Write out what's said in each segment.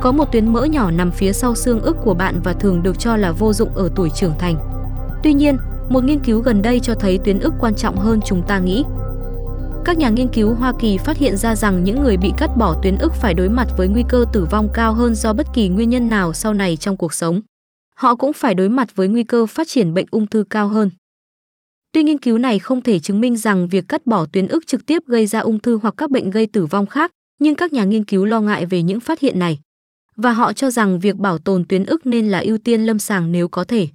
Có một tuyến mỡ nhỏ nằm phía sau xương ức của bạn và thường được cho là vô dụng ở tuổi trưởng thành. Tuy nhiên, một nghiên cứu gần đây cho thấy tuyến ức quan trọng hơn chúng ta nghĩ. Các nhà nghiên cứu Hoa Kỳ phát hiện ra rằng những người bị cắt bỏ tuyến ức phải đối mặt với nguy cơ tử vong cao hơn do bất kỳ nguyên nhân nào sau này trong cuộc sống. Họ cũng phải đối mặt với nguy cơ phát triển bệnh ung thư cao hơn. Tuy nghiên cứu này không thể chứng minh rằng việc cắt bỏ tuyến ức trực tiếp gây ra ung thư hoặc các bệnh gây tử vong khác, nhưng các nhà nghiên cứu lo ngại về những phát hiện này. Và họ cho rằng việc bảo tồn tuyến ức nên là ưu tiên lâm sàng nếu có thể.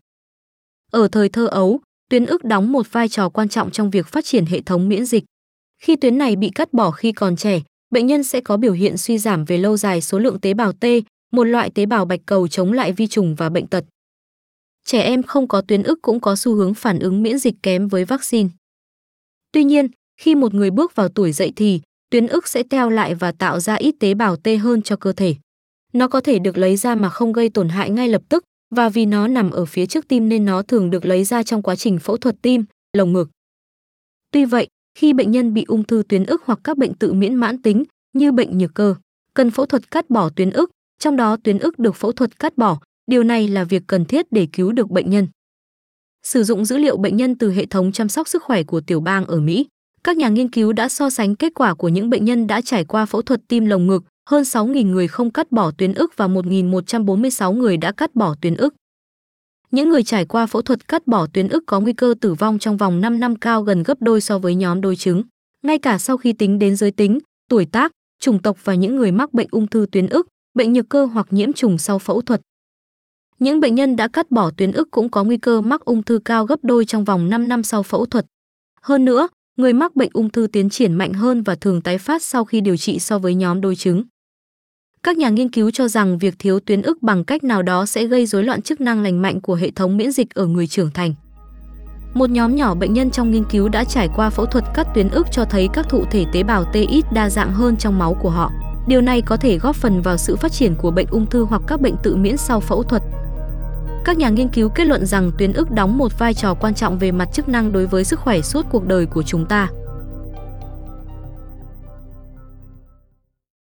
Ở thời thơ ấu, tuyến ức đóng một vai trò quan trọng trong việc phát triển hệ thống miễn dịch. Khi tuyến này bị cắt bỏ khi còn trẻ, bệnh nhân sẽ có biểu hiện suy giảm về lâu dài số lượng tế bào T, một loại tế bào bạch cầu chống lại vi trùng và bệnh tật. Trẻ em không có tuyến ức cũng có xu hướng phản ứng miễn dịch kém với vaccine. Tuy nhiên, khi một người bước vào tuổi dậy thì, tuyến ức sẽ teo lại và tạo ra ít tế bào T hơn cho cơ thể. Nó có thể được lấy ra mà không gây tổn hại ngay lập tức, và vì nó nằm ở phía trước tim nên nó thường được lấy ra trong quá trình phẫu thuật tim, lồng ngực. Tuy vậy, khi bệnh nhân bị ung thư tuyến ức hoặc các bệnh tự miễn mãn tính như bệnh nhược cơ, cần phẫu thuật cắt bỏ tuyến ức, trong đó tuyến ức được phẫu thuật cắt bỏ, điều này là việc cần thiết để cứu được bệnh nhân. Sử dụng dữ liệu bệnh nhân từ hệ thống chăm sóc sức khỏe của tiểu bang ở Mỹ, các nhà nghiên cứu đã so sánh kết quả của những bệnh nhân đã trải qua phẫu thuật tim lồng ngực, hơn 6.000 người không cắt bỏ tuyến ức và 1.146 người đã cắt bỏ tuyến ức. Những người trải qua phẫu thuật cắt bỏ tuyến ức có nguy cơ tử vong trong vòng 5 năm cao gần gấp đôi so với nhóm đối chứng, ngay cả sau khi tính đến giới tính, tuổi tác, chủng tộc và những người mắc bệnh ung thư tuyến ức, bệnh nhược cơ hoặc nhiễm trùng sau phẫu thuật. Những bệnh nhân đã cắt bỏ tuyến ức cũng có nguy cơ mắc ung thư cao gấp đôi trong vòng 5 năm sau phẫu thuật. Hơn nữa, người mắc bệnh ung thư tiến triển mạnh hơn và thường tái phát sau khi điều trị so với nhóm đối chứng. Các nhà nghiên cứu cho rằng việc thiếu tuyến ức bằng cách nào đó sẽ gây rối loạn chức năng lành mạnh của hệ thống miễn dịch ở người trưởng thành. Một nhóm nhỏ bệnh nhân trong nghiên cứu đã trải qua phẫu thuật cắt tuyến ức cho thấy các thụ thể tế bào T ít đa dạng hơn trong máu của họ. Điều này có thể góp phần vào sự phát triển của bệnh ung thư hoặc các bệnh tự miễn sau phẫu thuật. Các nhà nghiên cứu kết luận rằng tuyến ức đóng một vai trò quan trọng về mặt chức năng đối với sức khỏe suốt cuộc đời của chúng ta.